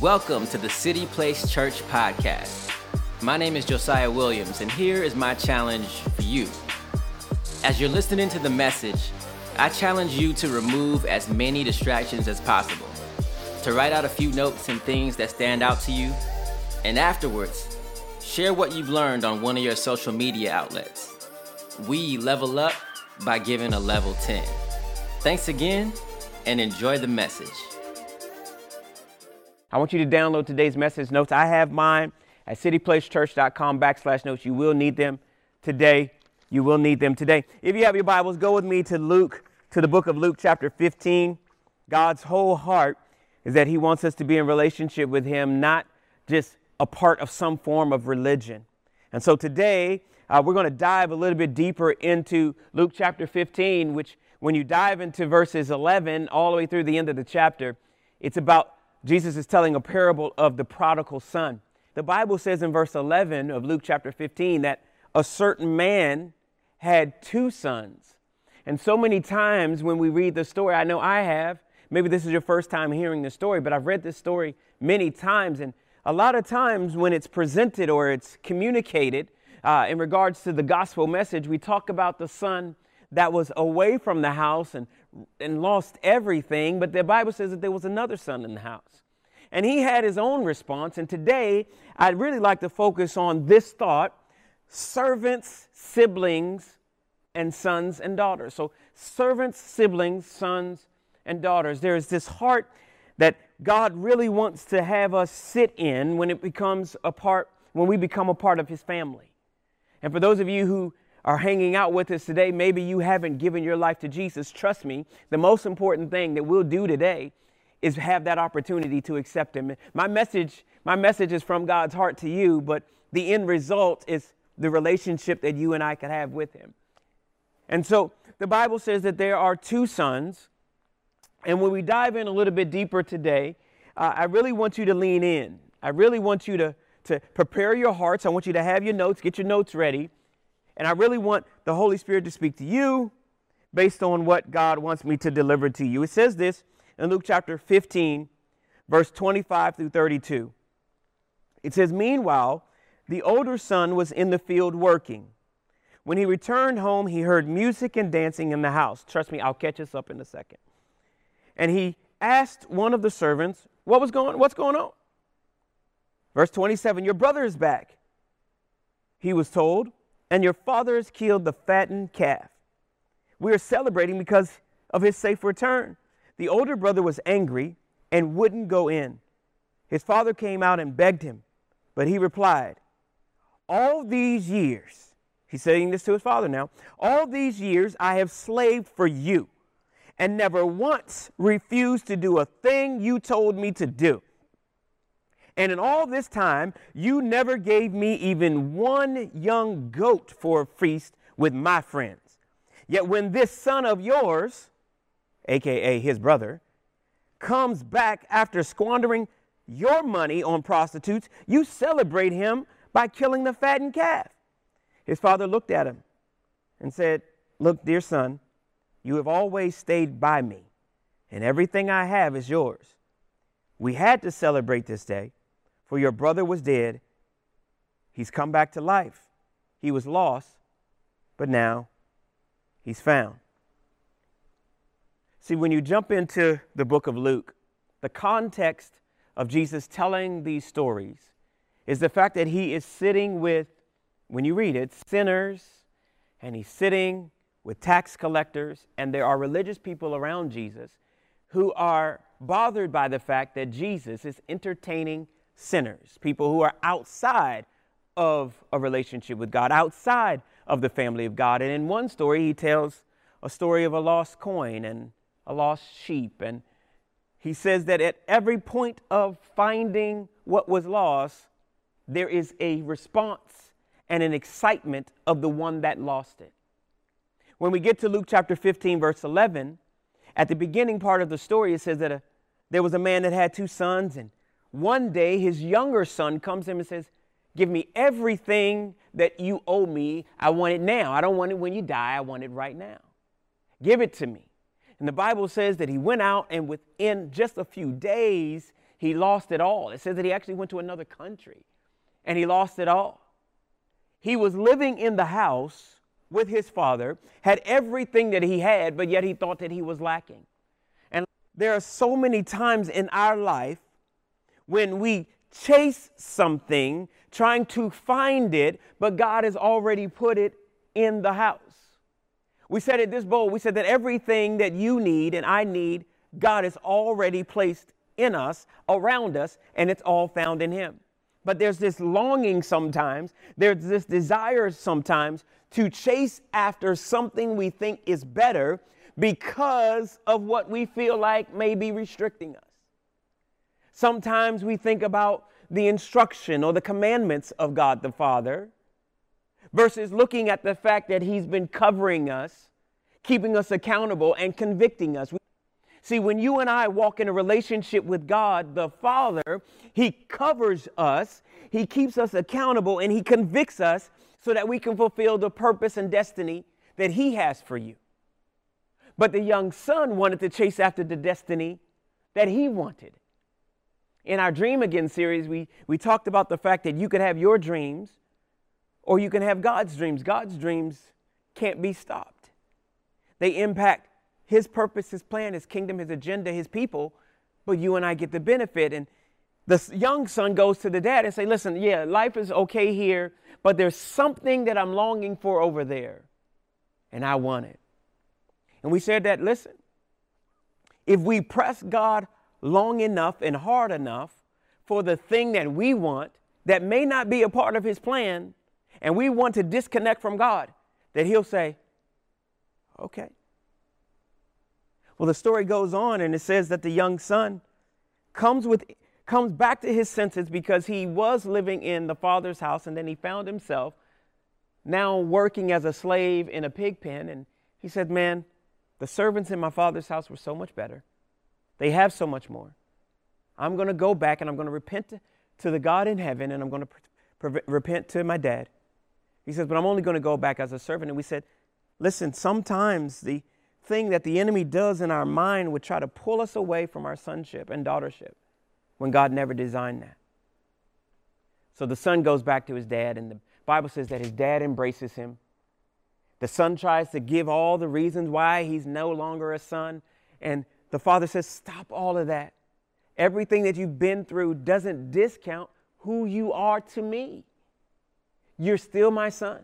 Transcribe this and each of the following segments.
Welcome to the City Place Church podcast. My name is Josiah Williams, and here is my challenge for you. As you're listening to the message, I challenge you to remove as many distractions as possible, to write out a few notes and things that stand out to you, and afterwards, share what you've learned on one of your social media outlets. We level up by giving a level 10. Thanks again, and enjoy the message. I want you to download today's message notes. I have mine at cityplacechurch.com backslash notes. You will need them today. You will need them today. If you have your Bibles, go with me to Luke, to the book of Luke, chapter 15. God's whole heart is that He wants us to be in relationship with Him, not just a part of some form of religion. And so today, uh, we're going to dive a little bit deeper into Luke chapter 15, which, when you dive into verses 11 all the way through the end of the chapter, it's about Jesus is telling a parable of the prodigal son. The Bible says in verse 11 of Luke chapter 15 that a certain man had two sons. And so many times when we read the story, I know I have, maybe this is your first time hearing the story, but I've read this story many times. And a lot of times when it's presented or it's communicated uh, in regards to the gospel message, we talk about the son that was away from the house and and lost everything, but the Bible says that there was another son in the house. And he had his own response. And today, I'd really like to focus on this thought servants, siblings, and sons and daughters. So, servants, siblings, sons, and daughters. There is this heart that God really wants to have us sit in when it becomes a part, when we become a part of his family. And for those of you who are hanging out with us today, maybe you haven't given your life to Jesus. Trust me, the most important thing that we'll do today is have that opportunity to accept him. My message, my message is from God's heart to you, but the end result is the relationship that you and I could have with him. And so the Bible says that there are two sons. And when we dive in a little bit deeper today, uh, I really want you to lean in. I really want you to, to prepare your hearts. I want you to have your notes, get your notes ready. And I really want the Holy Spirit to speak to you based on what God wants me to deliver to you. It says this in Luke chapter 15, verse 25 through 32. It says, Meanwhile, the older son was in the field working. When he returned home, he heard music and dancing in the house. Trust me, I'll catch us up in a second. And he asked one of the servants, What was going what's going on? Verse 27, Your brother is back. He was told, and your father has killed the fattened calf. We are celebrating because of his safe return. The older brother was angry and wouldn't go in. His father came out and begged him, but he replied, All these years, he's saying this to his father now, all these years I have slaved for you and never once refused to do a thing you told me to do. And in all this time, you never gave me even one young goat for a feast with my friends. Yet when this son of yours, aka his brother, comes back after squandering your money on prostitutes, you celebrate him by killing the fattened calf. His father looked at him and said, Look, dear son, you have always stayed by me, and everything I have is yours. We had to celebrate this day for your brother was dead. He's come back to life. He was lost, but now he's found. See, when you jump into the book of Luke, the context of Jesus telling these stories is the fact that he is sitting with, when you read it, sinners, and he's sitting with tax collectors, and there are religious people around Jesus who are bothered by the fact that Jesus is entertaining sinners, people who are outside of a relationship with God, outside of the family of God. And in one story, he tells a story of a lost coin and a lost sheep. And he says that at every point of finding what was lost, there is a response and an excitement of the one that lost it. When we get to Luke chapter 15, verse 11, at the beginning part of the story, it says that a, there was a man that had two sons, and one day, his younger son comes to him and says, Give me everything that you owe me. I want it now. I don't want it when you die. I want it right now. Give it to me. And the Bible says that he went out and within just a few days, he lost it all. It says that he actually went to another country and he lost it all. He was living in the house with his father, had everything that he had, but yet he thought that he was lacking. And there are so many times in our life when we chase something, trying to find it, but God has already put it in the house. We said at this bowl, we said that everything that you need and I need, God has already placed in us, around us, and it's all found in Him. But there's this longing sometimes, there's this desire sometimes to chase after something we think is better because of what we feel like may be restricting us. Sometimes we think about the instruction or the commandments of God the Father versus looking at the fact that He's been covering us, keeping us accountable, and convicting us. See, when you and I walk in a relationship with God the Father, He covers us, He keeps us accountable, and He convicts us so that we can fulfill the purpose and destiny that He has for you. But the young son wanted to chase after the destiny that he wanted. In our Dream Again series, we, we talked about the fact that you could have your dreams or you can have God's dreams. God's dreams can't be stopped, they impact his purpose, his plan, his kingdom, his agenda, his people, but you and I get the benefit. And the young son goes to the dad and say, listen, yeah, life is okay here, but there's something that I'm longing for over there, and I want it. And we said that, listen, if we press God long enough and hard enough for the thing that we want that may not be a part of his plan, and we want to disconnect from God, that he'll say, okay, well, the story goes on and it says that the young son comes with comes back to his senses because he was living in the father's house and then he found himself now working as a slave in a pig pen and he said, "Man, the servants in my father's house were so much better. They have so much more. I'm going to go back and I'm going to repent to, the God in heaven and I'm going to pre- pre- repent to my dad." He says, "But I'm only going to go back as a servant." And we said, "Listen, sometimes the thing that the enemy does in our mind would try to pull us away from our sonship and daughtership when God never designed that. So the son goes back to his dad, and the Bible says that his dad embraces him. The son tries to give all the reasons why he's no longer a son, and the father says, Stop all of that. Everything that you've been through doesn't discount who you are to me. You're still my son.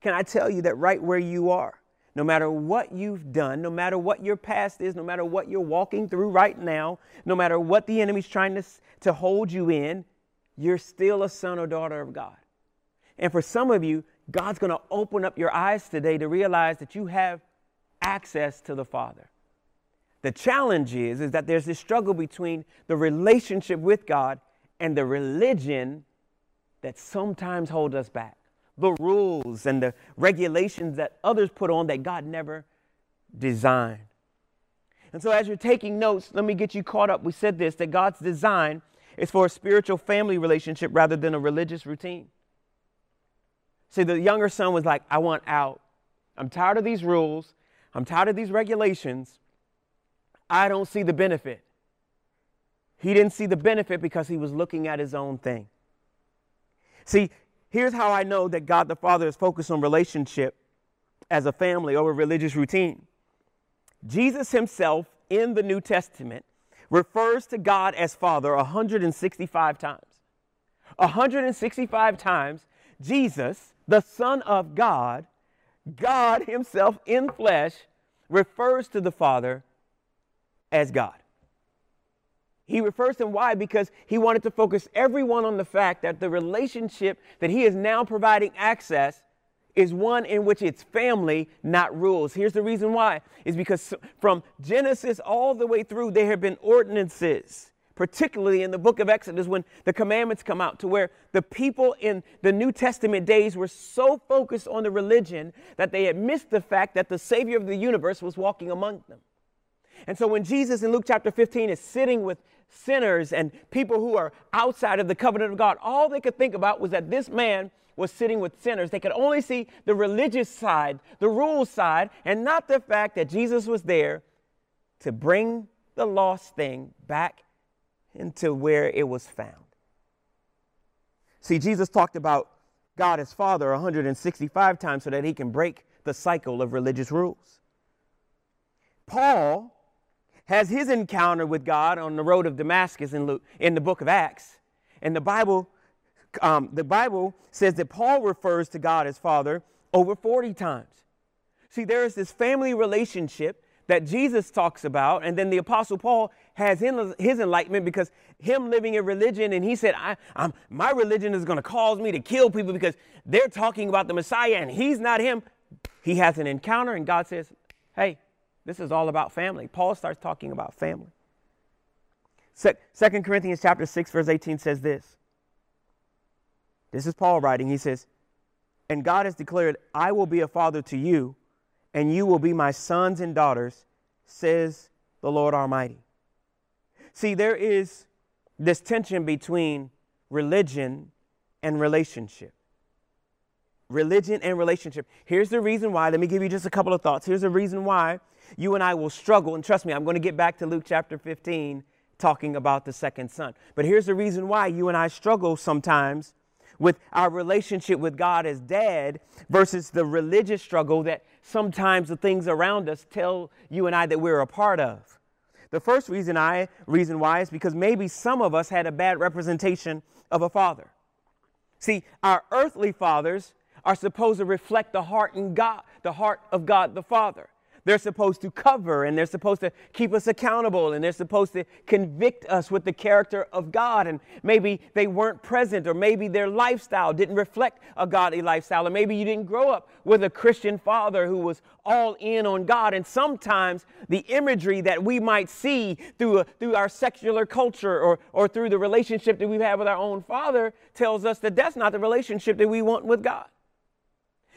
Can I tell you that right where you are, no matter what you've done, no matter what your past is, no matter what you're walking through right now, no matter what the enemy's trying to, to hold you in, you're still a son or daughter of God. And for some of you, God's going to open up your eyes today to realize that you have access to the Father. The challenge is, is that there's this struggle between the relationship with God and the religion that sometimes hold us back the rules and the regulations that others put on that God never designed. And so, as you're taking notes, let me get you caught up. We said this that God's design is for a spiritual family relationship rather than a religious routine. See, the younger son was like, I want out. I'm tired of these rules. I'm tired of these regulations. I don't see the benefit. He didn't see the benefit because he was looking at his own thing. See, Here's how I know that God the Father is focused on relationship as a family over religious routine. Jesus himself in the New Testament refers to God as Father 165 times. 165 times, Jesus, the Son of God, God Himself in flesh, refers to the Father as God. He refers to him. Why? Because he wanted to focus everyone on the fact that the relationship that he is now providing access is one in which it's family, not rules. Here's the reason why is because from Genesis all the way through, there have been ordinances, particularly in the book of Exodus when the commandments come out, to where the people in the New Testament days were so focused on the religion that they had missed the fact that the Savior of the universe was walking among them. And so when Jesus in Luke chapter 15 is sitting with sinners and people who are outside of the covenant of God. All they could think about was that this man was sitting with sinners. They could only see the religious side, the rules side, and not the fact that Jesus was there to bring the lost thing back into where it was found. See, Jesus talked about God as Father 165 times so that he can break the cycle of religious rules. Paul has his encounter with God on the road of Damascus in, Luke, in the book of Acts. And the Bible, um, the Bible says that Paul refers to God as Father over 40 times. See, there is this family relationship that Jesus talks about, and then the Apostle Paul has his enlightenment because him living in religion, and he said, I, I'm, My religion is going to cause me to kill people because they're talking about the Messiah and he's not him. He has an encounter, and God says, Hey, this is all about family. Paul starts talking about family. Second Corinthians chapter 6, verse 18 says this. This is Paul writing. He says, And God has declared, I will be a father to you and you will be my sons and daughters, says the Lord Almighty. See, there is this tension between religion and relationship. Religion and relationship. Here's the reason why. Let me give you just a couple of thoughts. Here's the reason why you and I will struggle. And trust me, I'm going to get back to Luke chapter 15 talking about the second son. But here's the reason why you and I struggle sometimes with our relationship with God as dad versus the religious struggle that sometimes the things around us tell you and I that we're a part of. The first reason I reason why is because maybe some of us had a bad representation of a father. See, our earthly fathers are supposed to reflect the heart in God, the heart of God the Father. They're supposed to cover and they're supposed to keep us accountable and they're supposed to convict us with the character of God. And maybe they weren't present or maybe their lifestyle didn't reflect a godly lifestyle. Or maybe you didn't grow up with a Christian father who was all in on God. And sometimes the imagery that we might see through, a, through our secular culture or, or through the relationship that we've had with our own father tells us that that's not the relationship that we want with God.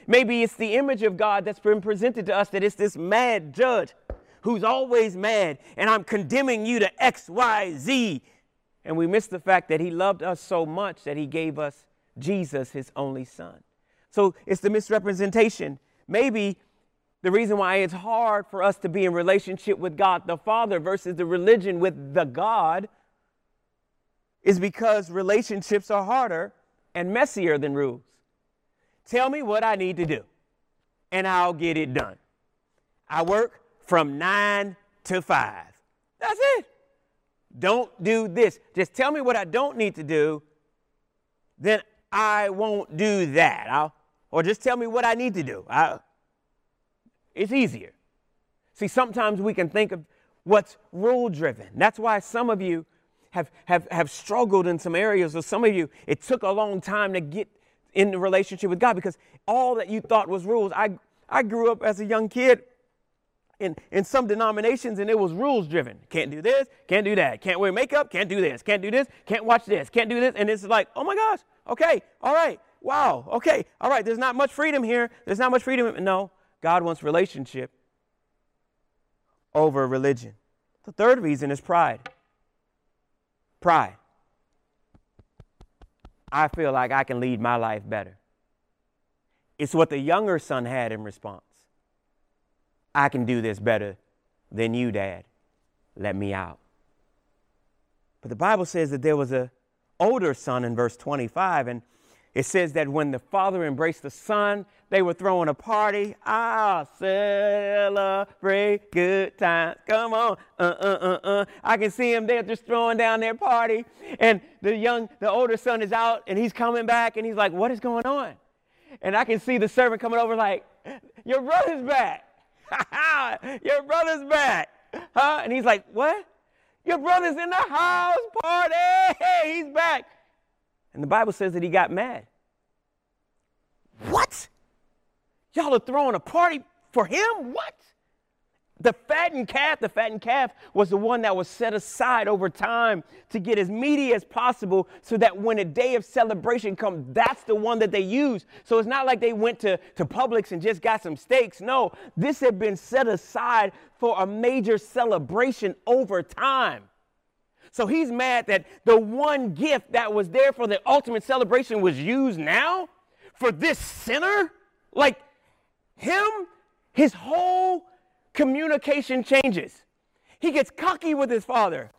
Maybe it's the image of God that's been presented to us that it's this mad judge who's always mad, and I'm condemning you to X, Y, Z. And we miss the fact that he loved us so much that he gave us Jesus, his only son. So it's the misrepresentation. Maybe the reason why it's hard for us to be in relationship with God the Father versus the religion with the God is because relationships are harder and messier than rules. Tell me what I need to do, and I'll get it done. I work from nine to five. That's it. Don't do this. Just tell me what I don't need to do, then I won't do that. I'll, or just tell me what I need to do. I, it's easier. See, sometimes we can think of what's rule driven. That's why some of you have, have, have struggled in some areas, or some of you, it took a long time to get in the relationship with God because all that you thought was rules. I, I grew up as a young kid in, in some denominations and it was rules driven. Can't do this, can't do that, can't wear makeup, can't do this, can't do this, can't watch this, can't do this. And it's like, oh my gosh, okay, all right, wow, okay, all right, there's not much freedom here. There's not much freedom. No, God wants relationship over religion. The third reason is pride. Pride. I feel like I can lead my life better. It's what the younger son had in response. I can do this better than you, Dad. Let me out. But the Bible says that there was a older son in verse 25, and it says that when the father embraced the son, they were throwing a party. Ah, celebrate good times. Come on. Uh, uh, uh, uh. I can see him there just throwing down their party. And the young, the older son is out and he's coming back and he's like, what is going on? And I can see the servant coming over like, your brother's back. your brother's back. Huh? And he's like, what? Your brother's in the house party. He's back. And the Bible says that he got mad. What? Y'all are throwing a party for him? What? The fattened calf, the fattened calf was the one that was set aside over time to get as meaty as possible so that when a day of celebration comes, that's the one that they use. So it's not like they went to, to Publix and just got some steaks. No, this had been set aside for a major celebration over time. So he's mad that the one gift that was there for the ultimate celebration was used now for this sinner? Like him, his whole communication changes. He gets cocky with his father.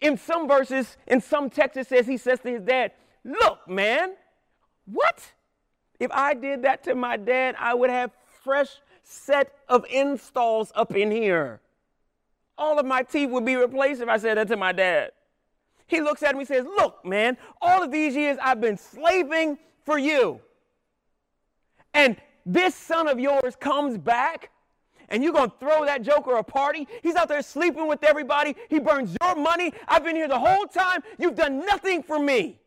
In some verses, in some texts, it says he says to his dad, Look, man, what? If I did that to my dad, I would have fresh set of installs up in here. All of my teeth would be replaced if I said that to my dad. He looks at me and says, Look, man, all of these years I've been slaving for you. And this son of yours comes back and you're going to throw that joker a party. He's out there sleeping with everybody. He burns your money. I've been here the whole time. You've done nothing for me.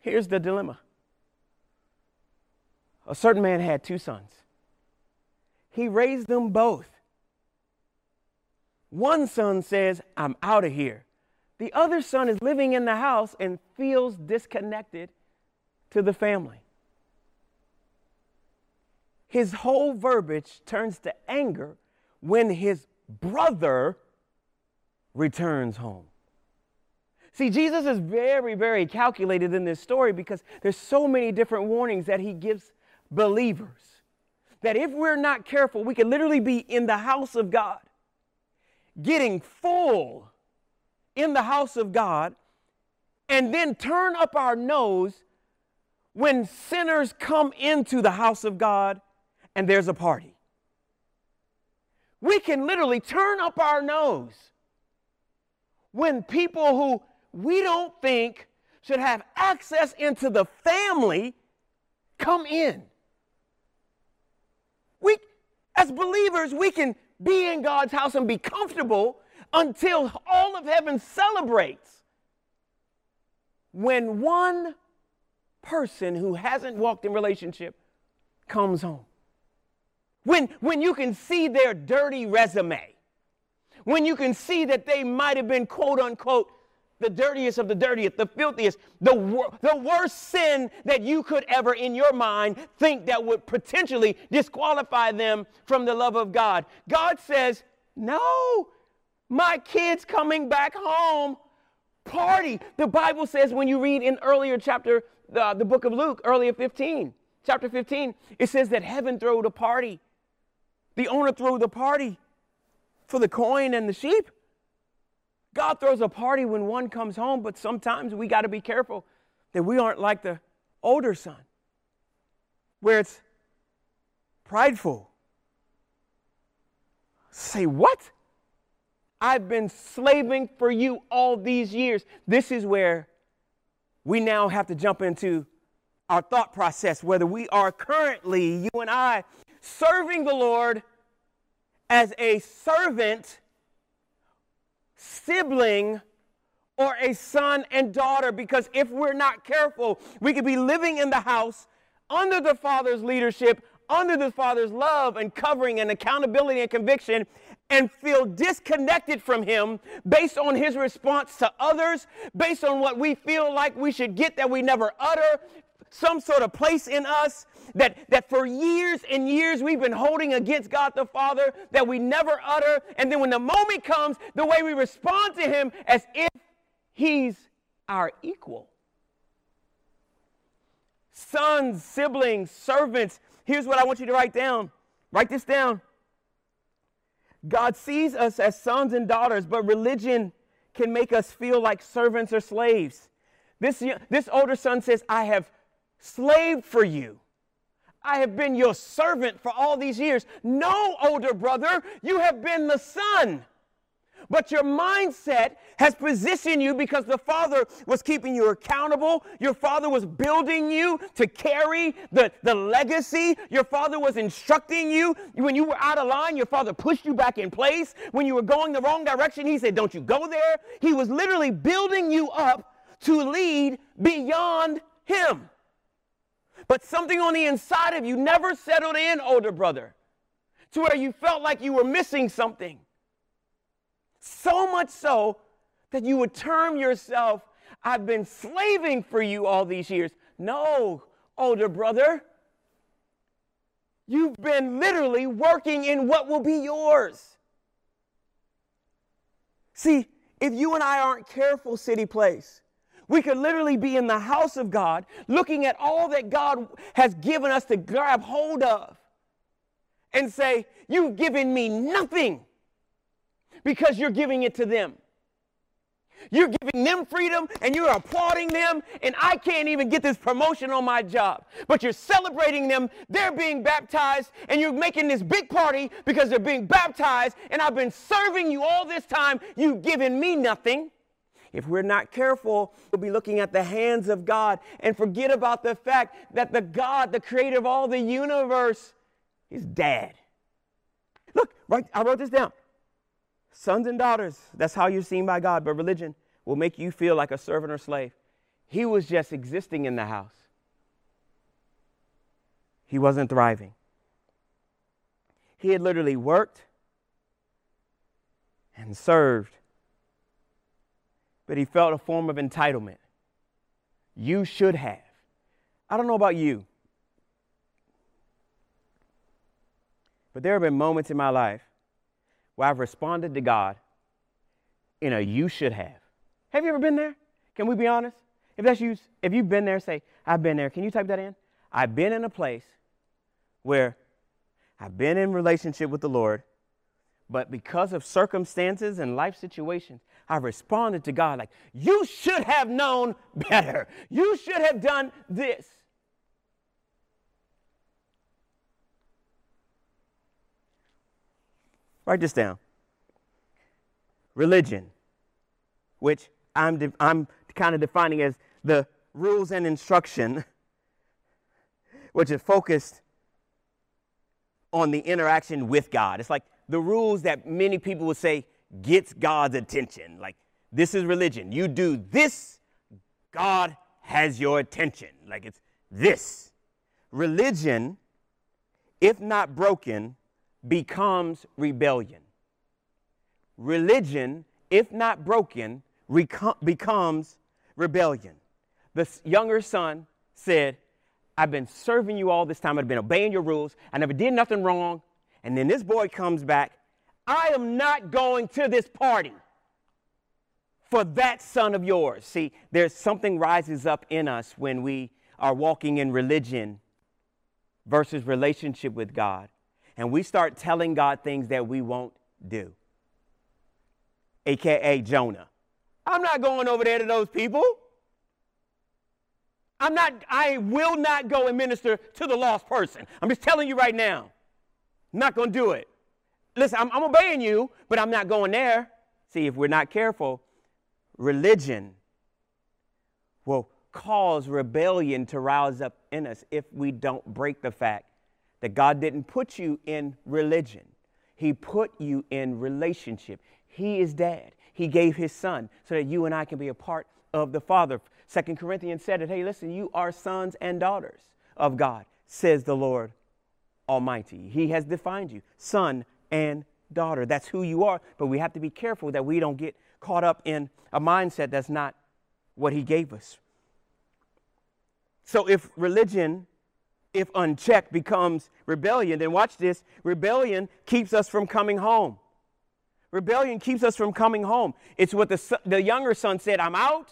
Here's the dilemma a certain man had two sons, he raised them both. One son says, I'm out of here. The other son is living in the house and feels disconnected to the family. His whole verbiage turns to anger when his brother returns home. See, Jesus is very, very calculated in this story because there's so many different warnings that he gives believers. That if we're not careful, we can literally be in the house of God, getting full in the house of God, and then turn up our nose when sinners come into the house of God and there's a party. We can literally turn up our nose when people who we don't think should have access into the family come in. We, as believers, we can be in God's house and be comfortable until all of heaven celebrates. When one person who hasn't walked in relationship comes home. When, when you can see their dirty resume, when you can see that they might have been quote unquote the dirtiest of the dirtiest, the filthiest, the, wor- the worst sin that you could ever in your mind think that would potentially disqualify them from the love of God. God says, No, my kid's coming back home. Party. The Bible says when you read in earlier chapter, the, the book of Luke, earlier 15, chapter 15, it says that heaven threw a party. The owner threw the party for the coin and the sheep. God throws a party when one comes home, but sometimes we got to be careful that we aren't like the older son, where it's prideful. Say, what? I've been slaving for you all these years. This is where we now have to jump into our thought process, whether we are currently, you and I, serving the Lord as a servant sibling or a son and daughter because if we're not careful, we could be living in the house under the father's leadership, under the father's love and covering and accountability and conviction and feel disconnected from him based on his response to others, based on what we feel like we should get that we never utter, some sort of place in us that, that for years and years we've been holding against God the Father that we never utter. And then when the moment comes, the way we respond to Him as if He's our equal. Sons, siblings, servants. Here's what I want you to write down. Write this down. God sees us as sons and daughters, but religion can make us feel like servants or slaves. This, this older son says, I have slaved for you. I have been your servant for all these years. No, older brother, you have been the son. But your mindset has positioned you because the Father was keeping you accountable. Your Father was building you to carry the, the legacy. Your Father was instructing you. When you were out of line, your Father pushed you back in place. When you were going the wrong direction, He said, Don't you go there. He was literally building you up to lead beyond Him. But something on the inside of you never settled in, older brother, to where you felt like you were missing something. So much so that you would term yourself, I've been slaving for you all these years. No, older brother. You've been literally working in what will be yours. See, if you and I aren't careful, City Place, we could literally be in the house of God, looking at all that God has given us to grab hold of. and say, You've given me nothing because you're giving it to them. You're giving them freedom and you're applauding them, and I can't even get this promotion on my job. But you're celebrating them, they're being baptized, and you're making this big party because they're being baptized, and I've been serving you all this time. You've given me nothing. If we're not careful, we'll be looking at the hands of God and forget about the fact that the God, the creator of all the universe, is dad. Look, right, I wrote this down. Sons and daughters, that's how you're seen by God, but religion will make you feel like a servant or slave. He was just existing in the house, he wasn't thriving. He had literally worked and served, but he felt a form of entitlement. You should have. I don't know about you, but there have been moments in my life where I've responded to God in a you should have. Have you ever been there? Can we be honest? If that's you, if you've been there, say, I've been there. Can you type that in? I've been in a place where I've been in relationship with the Lord, but because of circumstances and life situations, I've responded to God like, you should have known better. You should have done this. Write this down. Religion, which I'm, de- I'm kind of defining as the rules and instruction, which is focused on the interaction with God. It's like the rules that many people would say gets God's attention. Like, this is religion. You do this, God has your attention. Like, it's this. Religion, if not broken, becomes rebellion. Religion, if not broken, becomes rebellion. The younger son said, I've been serving you all this time. I've been obeying your rules. I never did nothing wrong. And then this boy comes back. I am not going to this party for that son of yours. See, there's something rises up in us when we are walking in religion versus relationship with God and we start telling God things that we won't do. AKA Jonah. I'm not going over there to those people. I'm not, I will not go and minister to the lost person. I'm just telling you right now. Not going to do it. Listen, I'm, I'm obeying you, but I'm not going there. See, if we're not careful, religion will cause rebellion to rouse up in us if we don't break the fact that God didn't put you in religion, He put you in relationship. He is dad. He gave His Son so that you and I can be a part of the Father. Second Corinthians said it, hey, listen, you are sons and daughters of God, says the Lord Almighty. He has defined you, son and daughter. That's who you are, but we have to be careful that we don't get caught up in a mindset that's not what He gave us. So if religion if unchecked, becomes rebellion, then watch this rebellion keeps us from coming home. Rebellion keeps us from coming home. It's what the, the younger son said I'm out.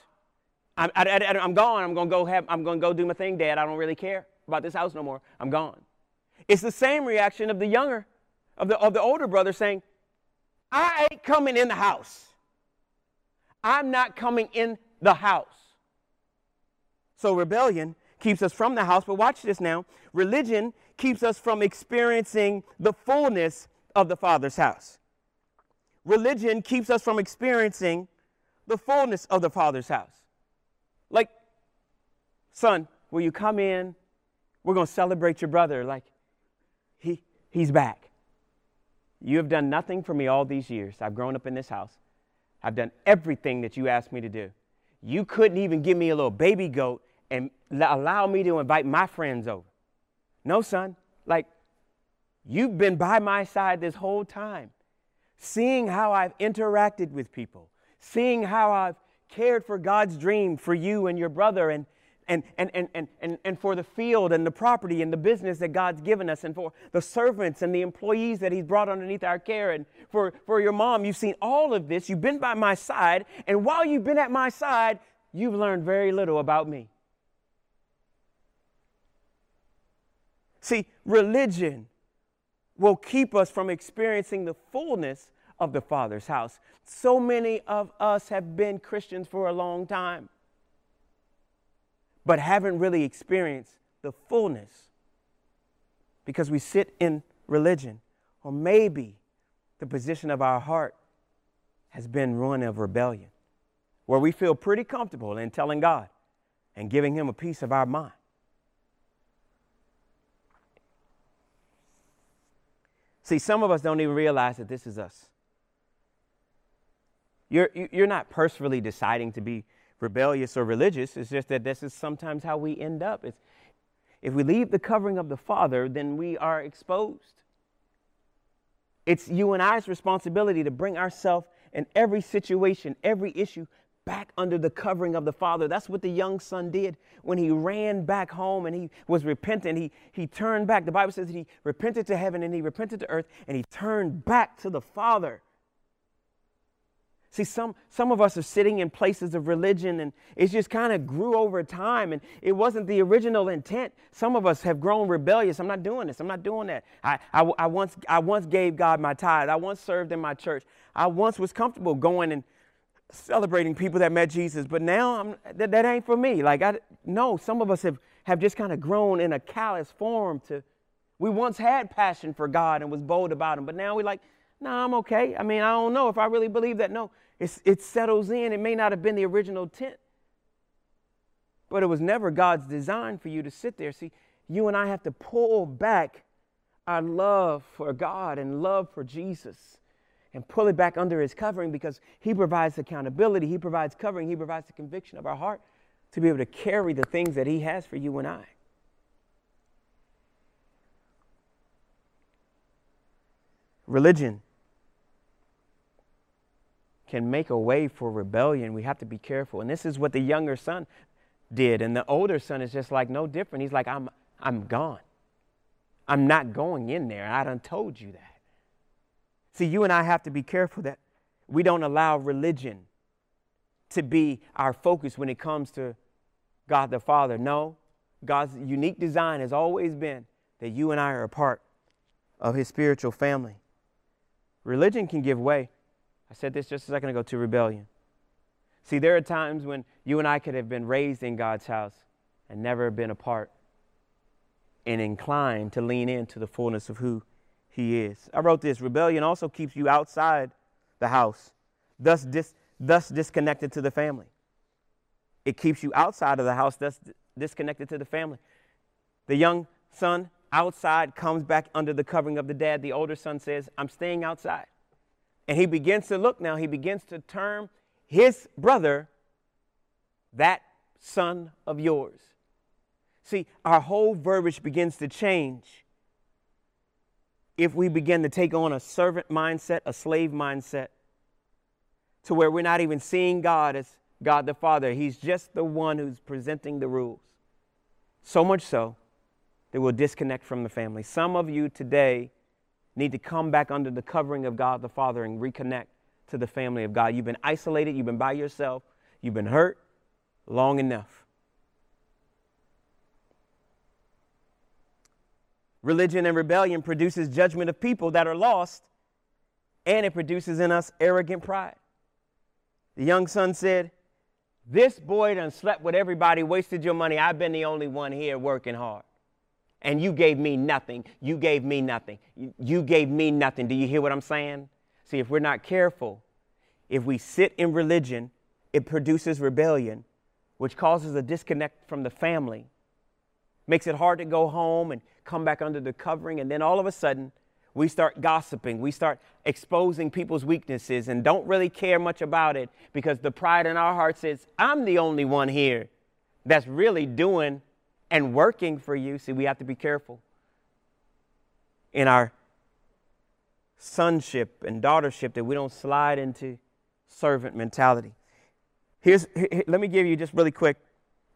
I'm, I, am gone. I'm going to go have, I'm going to go do my thing, Dad. I don't really care about this house no more. I'm gone. It's the same reaction of the younger, of the, of the older brother saying, I ain't coming in the house. I'm not coming in the house. So rebellion keeps us from the house. But watch this now religion keeps us from experiencing the fullness of the Father's house. Religion keeps us from experiencing the fullness of the Father's house. Like, son, will you come in? We're going to celebrate your brother. Like, he, he's back. You have done nothing for me all these years. I've grown up in this house. I've done everything that you asked me to do. You couldn't even give me a little baby goat and allow me to invite my friends over. No, son, like you've been by my side this whole time, seeing how I've interacted with people, seeing how I've cared for God's dream for you and your brother and and, and, and, and, and, and for the field and the property and the business that God's given us, and for the servants and the employees that He's brought underneath our care, and for, for your mom. You've seen all of this. You've been by my side, and while you've been at my side, you've learned very little about me. See, religion will keep us from experiencing the fullness of the Father's house. So many of us have been Christians for a long time, but haven't really experienced the fullness because we sit in religion. Or maybe the position of our heart has been one of rebellion, where we feel pretty comfortable in telling God and giving Him a piece of our mind. See, some of us don't even realize that this is us. You're, you're not personally deciding to be rebellious or religious. It's just that this is sometimes how we end up. It's, if we leave the covering of the Father, then we are exposed. It's you and I's responsibility to bring ourselves in every situation, every issue back under the covering of the Father. That's what the young son did when he ran back home and he was repentant. He, he turned back. The Bible says he repented to heaven and he repented to earth and he turned back to the Father. See, some, some of us are sitting in places of religion and it just kind of grew over time and it wasn't the original intent. Some of us have grown rebellious. I'm not doing this. I'm not doing that. I, I, I, once, I once gave God my tithe. I once served in my church. I once was comfortable going and celebrating people that met Jesus, but now I'm, that, that ain't for me. Like, I, no, some of us have, have just kind of grown in a callous form to, we once had passion for God and was bold about Him, but now we're like, no, nah, I'm okay. I mean, I don't know if I really believe that. No, it's, it settles in. It may not have been the original intent, but it was never God's design for you to sit there. See, you and I have to pull back our love for God and love for Jesus and pull it back under his covering because he provides accountability, he provides covering, he provides the conviction of our heart to be able to carry the things that he has for you and I. Religion can make a way for rebellion. We have to be careful. And this is what the younger son did. And the older son is just like no different. He's like, I'm, I'm gone. I'm not going in there. I done told you that. See, you and I have to be careful that we don't allow religion to be our focus when it comes to God the Father. No, God's unique design has always been that you and I are a part of His spiritual family. Religion can give way I said this just a second ago to rebellion. See, there are times when you and I could have been raised in God's house and never been apart and inclined to lean into the fullness of who He is. I wrote this rebellion also keeps you outside the house, thus, dis, thus disconnected to the family. It keeps you outside of the house, thus disconnected to the family. The young son outside comes back under the covering of the dad. The older son says, I'm staying outside. And he begins to look now, he begins to term his brother that son of yours. See, our whole verbiage begins to change if we begin to take on a servant mindset, a slave mindset, to where we're not even seeing God as God the Father. He's just the one who's presenting the rules. So much so that we'll disconnect from the family. Some of you today need to come back under the covering of God the Father and reconnect to the family of God. You've been isolated, you've been by yourself, you've been hurt long enough. Religion and rebellion produces judgment of people that are lost, and it produces in us arrogant pride. The young son said, This boy done slept with everybody, wasted your money. I've been the only one here working hard and you gave me nothing. You gave me nothing. You gave me nothing. Do you hear what I'm saying? See, if we're not careful, if we sit in religion, it produces rebellion, which causes a disconnect from the family, makes it hard to go home and come back under the covering, and then all of a sudden, we start gossiping, we start exposing people's weaknesses and don't really care much about it because the pride in our heart says, I'm the only one here that's really doing and working for you. See, we have to be careful in our sonship and daughtership that we don't slide into servant mentality. Here's, here, let me give you just really quick,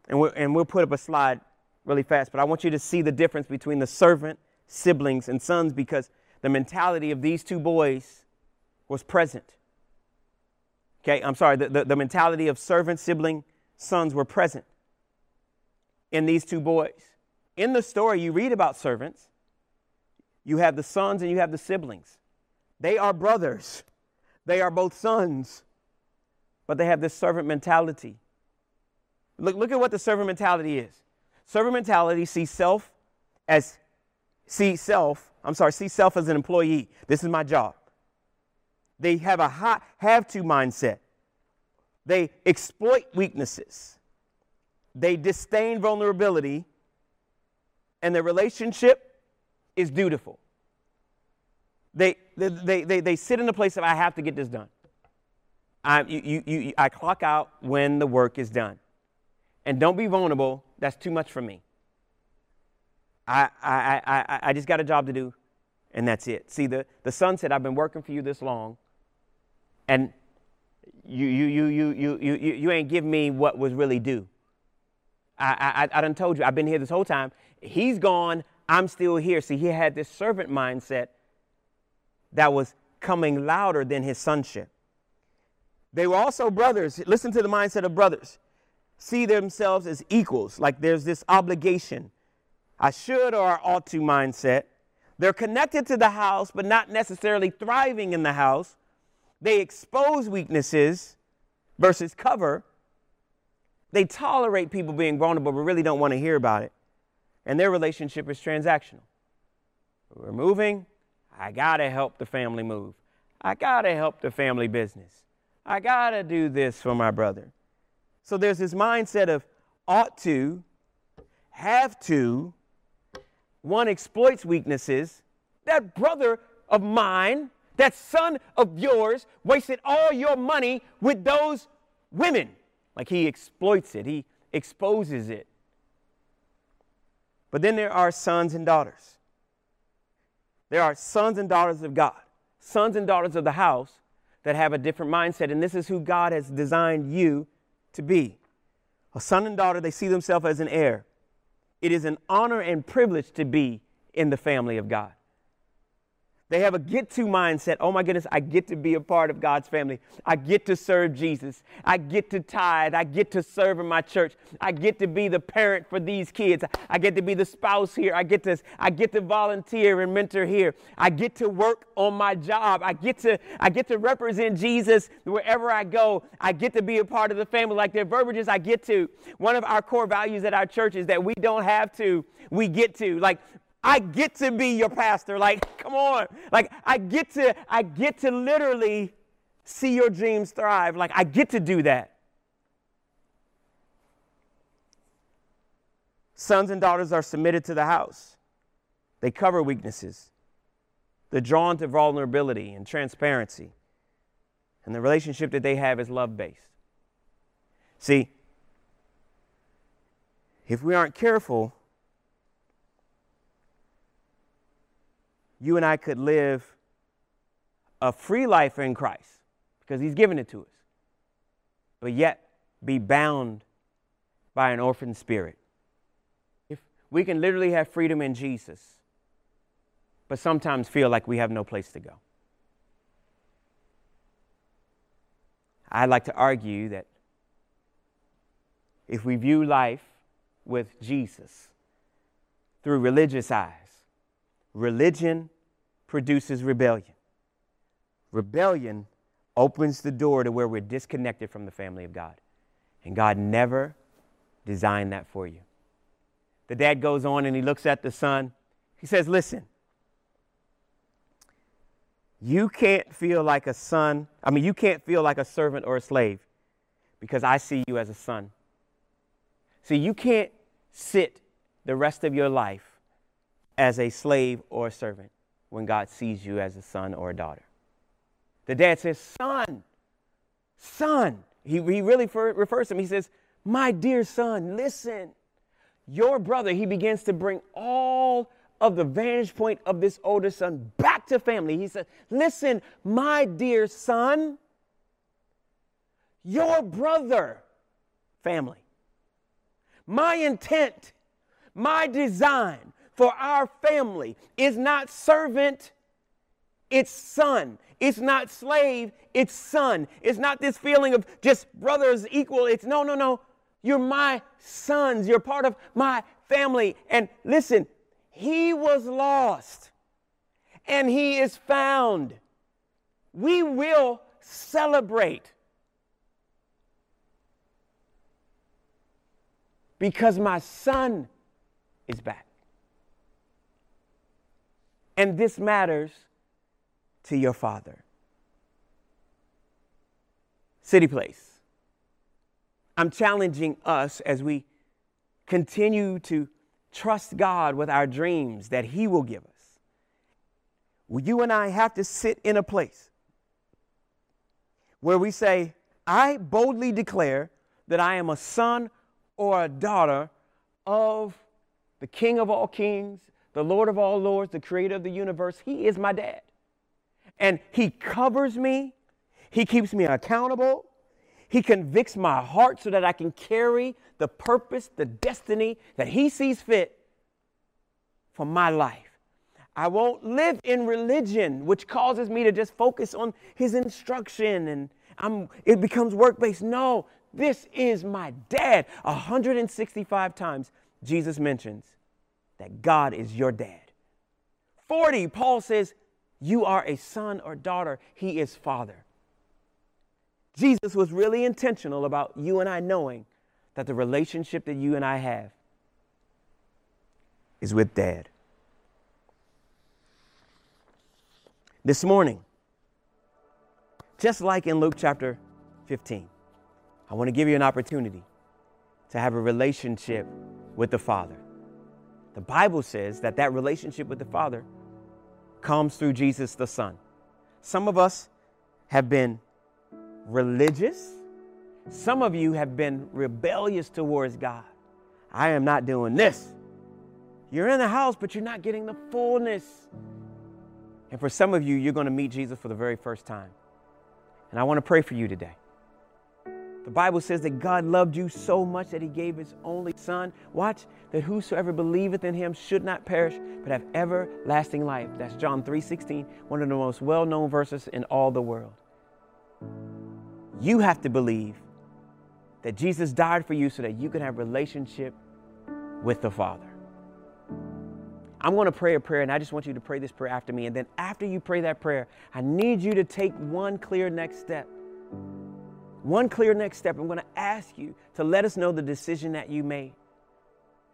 and we'll, and we'll put up a slide really fast, but I want you to see the difference between the servant, siblings, and sons because the mentality of these two boys was present. Okay, I'm sorry, the, the, the mentality of servant, sibling, sons were present in these two boys. In the story, you read about servants, You have the sons and you have the siblings. They are brothers. They are both sons, but they have this servant mentality. Look, look at what the servant mentality is. Servant mentality sees self as see self, I'm sorry, see self as an employee. This is my job. They have a hot have to mindset. They exploit weaknesses. They disdain vulnerability. And their relationship is dutiful. They, they, they, they, sit in the place of, I have to get this done. I, you, you, you, I clock out when the work is done. And don't be vulnerable. That's too much for me. I, I, I, I just got a job to do, and that's it. See, the, the son said, I've been working for you this long, and you, you, you, you, you, you, you ain't give me what was really due. I, I, I done told you, I've been here this whole time. He's gone, I'm still here. See, he had this servant mindset that was coming louder than his sonship. They were also brothers. Listen to the mindset of brothers. See themselves as equals, like there's this obligation. I should or I ought to mindset. They're connected to the house, but not necessarily thriving in the house. They expose weaknesses versus cover. They tolerate people being vulnerable, but really don't want to hear about it. And their relationship is transactional. We're moving. I got to help the family move. I got to help the family business. I got to do this for my brother. So there's this mindset of ought to, have to. One exploits weaknesses. That brother of mine that son of yours wasted all your money with those women. Like he exploits it, he exposes it. But then there are sons and daughters. There are sons and daughters of God, sons and daughters of the house that have a different mindset. And this is who God has designed you to be. A son and daughter, they see themselves as an heir. It is an honor and privilege to be in the family of God. They have a get to mindset. Oh my goodness, I get to be a part of God's family. I get to serve Jesus. I get to tithe. I get to serve in my church. I get to be the parent for these kids. I get to be the spouse here. I get to, I get to volunteer and mentor here. I get to work on my job. I get to, I get to represent Jesus wherever I go. I get to be a part of the family. Like their verbiages, I get to. One of our core values at our church is that we don't have to, we get to. Like I get to be your pastor. Like, come on. Like, I get to, I get to literally see your dreams thrive. Like, I get to do that. Sons and daughters are submitted to the house. They cover weaknesses. They're drawn to vulnerability and transparency. And the relationship that they have is love based. See, if we aren't careful, you and I could live a free life in Christ because He's given it to us, but yet be bound by an orphan spirit. If we can literally have freedom in Jesus, but sometimes feel like we have no place to go. I'd like to argue that if we view life with Jesus through religious eyes, Religion produces rebellion. Rebellion opens the door to where we're disconnected from the family of God. And God never designed that for you. The dad goes on and he looks at the son. He says, Listen, you can't feel like a son. I mean, you can't feel like a servant or a slave because I see you as a son. See, you can't sit the rest of your life as a slave or a servant when God sees you as a son or a daughter. The dad says, Son, son. He, he really refers to him. He says, My dear son, listen. Your brother, he begins to bring all of the vantage point of this older son back to family. He says, Listen, my dear son, your brother, family. My intent, my design, for our family is not servant, it's son. It's not slave, it's son. It's not this feeling of just brothers equal. It's no, no, no. You're my sons. You're part of my family. And listen, he was lost. and he is found. We will celebrate because my son is back. And this matters to your father. City Place. I'm challenging us as we continue to trust God with our dreams that He will give us. Well, you and I have to sit in a place where we say, I boldly declare that I am a son or a daughter of the King of all kings, the Lord of all lords, the creator of the universe. He is my dad. And He covers me, He keeps me accountable, He convicts my heart so that I can carry the purpose, the destiny that He sees fit for my life. I won't live in religion, which causes me to just focus on His instruction and I'm, it becomes work based. No, this is my dad. 165 times Jesus mentions that God is your dad. 40, Paul says, You are a son or daughter. He is father. Jesus was really intentional about you and I knowing that the relationship that you and I have is with dad. This morning, just like in Luke chapter 15, I want to give you an opportunity to have a relationship with the Father. The Bible says that that relationship with the Father comes through Jesus the Son. Some of us have been religious. Some of you have been rebellious towards God. I am not doing this. You're in the house, but you're not getting the fullness. And for some of you, you're going to meet Jesus for the very first time. And I want to pray for you today. The Bible says that God loved you so much that he gave his only son. Watch, that whosoever believeth in him should not perish, but have everlasting life. That's John 3:16, one of the most well-known verses in all the world. You have to believe that Jesus died for you so that you can have relationship with the Father. I'm going to pray a prayer, and I just want you to pray this prayer after me. And then after you pray that prayer, I need you to take one clear next step. One clear next step. I'm going to ask you to let us know the decision that you made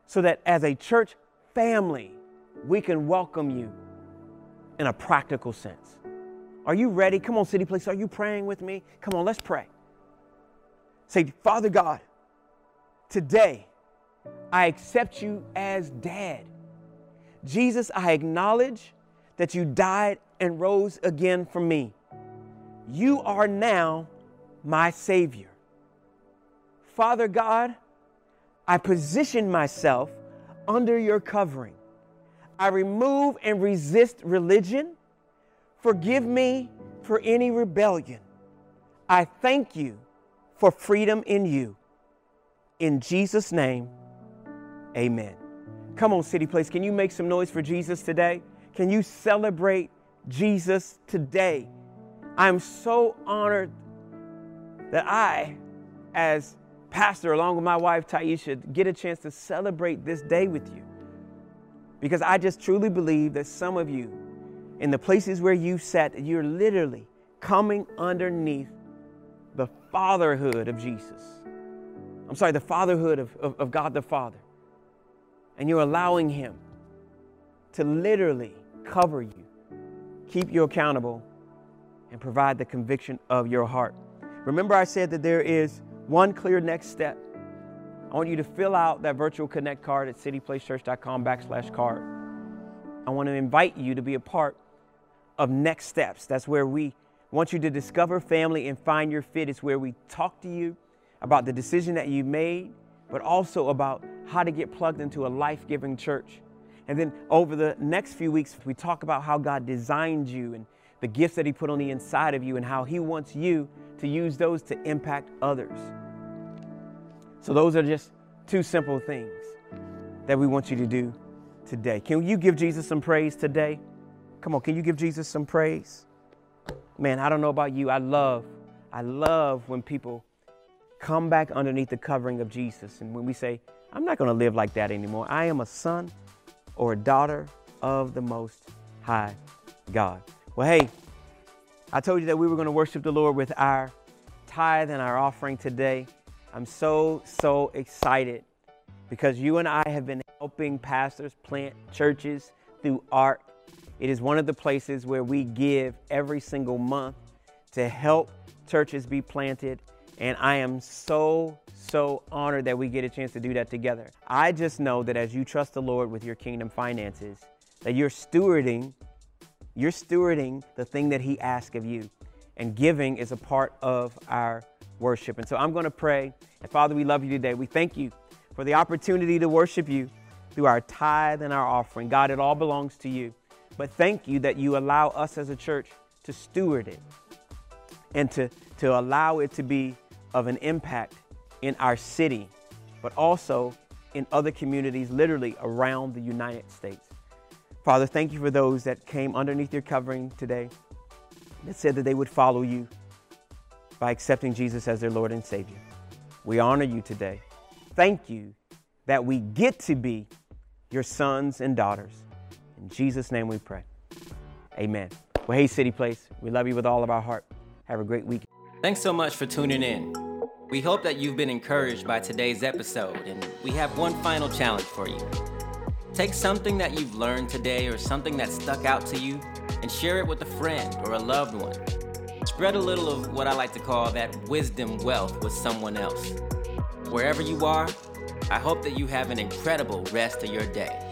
so that as a church family, we can welcome you in a practical sense. Are you ready? Come on, City Place. Are you praying with me? Come on, let's pray. Say, Father God, today I accept you as dad. Jesus, I acknowledge that you died and rose again for me. You are now my Savior. Father God, I position myself under your covering. I remove and resist religion. Forgive me for any rebellion. I thank you for freedom in you. In Jesus' name, amen. Come on, City Place, can you make some noise for Jesus today? Can you celebrate Jesus today? I'm so honored that I, as pastor, along with my wife Taisha, get a chance to celebrate this day with you. Because I just truly believe that some of you, in the places where you sat, you're literally coming underneath the fatherhood of Jesus. I'm sorry, the fatherhood of, of, of God the Father and you're allowing Him to literally cover you, keep you accountable, and provide the conviction of your heart. Remember, I said that there is one clear next step. I want you to fill out that virtual connect card at cityplacechurch.com backslash card. I want to invite you to be a part of next steps. That's where we want you to discover family and find your fit. It's where we talk to you about the decision that you made but also about how to get plugged into a life giving church. And then over the next few weeks, we talk about how God designed you and the gifts that He put on the inside of you and how He wants you to use those to impact others. So, those are just two simple things that we want you to do today. Can you give Jesus some praise today? Come on, can you give Jesus some praise? Man, I don't know about you. I love, I love when people come back underneath the covering of Jesus. And when we say, I'm not going to live like that anymore, I am a son or a daughter of the Most High God. Well, hey, I told you that we were going to worship the Lord with our tithe and our offering today. I'm so, so excited because you and I have been helping pastors plant churches through ARC. It is one of the places where we give every single month to help churches be planted. And I am so, so honored that we get a chance to do that together. I just know that as you trust the Lord with your kingdom finances, that you're stewarding, you're stewarding the thing that He asks of you. And giving is a part of our worship. And so I'm going to pray. And Father, we love you today. We thank you for the opportunity to worship you through our tithe and our offering. God, it all belongs to you. But thank you that you allow us as a church to steward it and to, to allow it to be of an impact in our city, but also in other communities, literally around the United States. Father, thank you for those that came underneath your covering today that said that they would follow you by accepting Jesus as their Lord and Savior. We honor you today. Thank you that we get to be your sons and daughters. In Jesus' name we pray. Amen. Well, hey, City Place, we love you with all of our heart. Have a great week. Thanks so much for tuning in. We hope that you've been encouraged by today's episode, and we have one final challenge for you. Take something that you've learned today or something that stuck out to you and share it with a friend or a loved one. Spread a little of what I like to call that wisdom wealth with someone else. Wherever you are, I hope that you have an incredible rest of your day.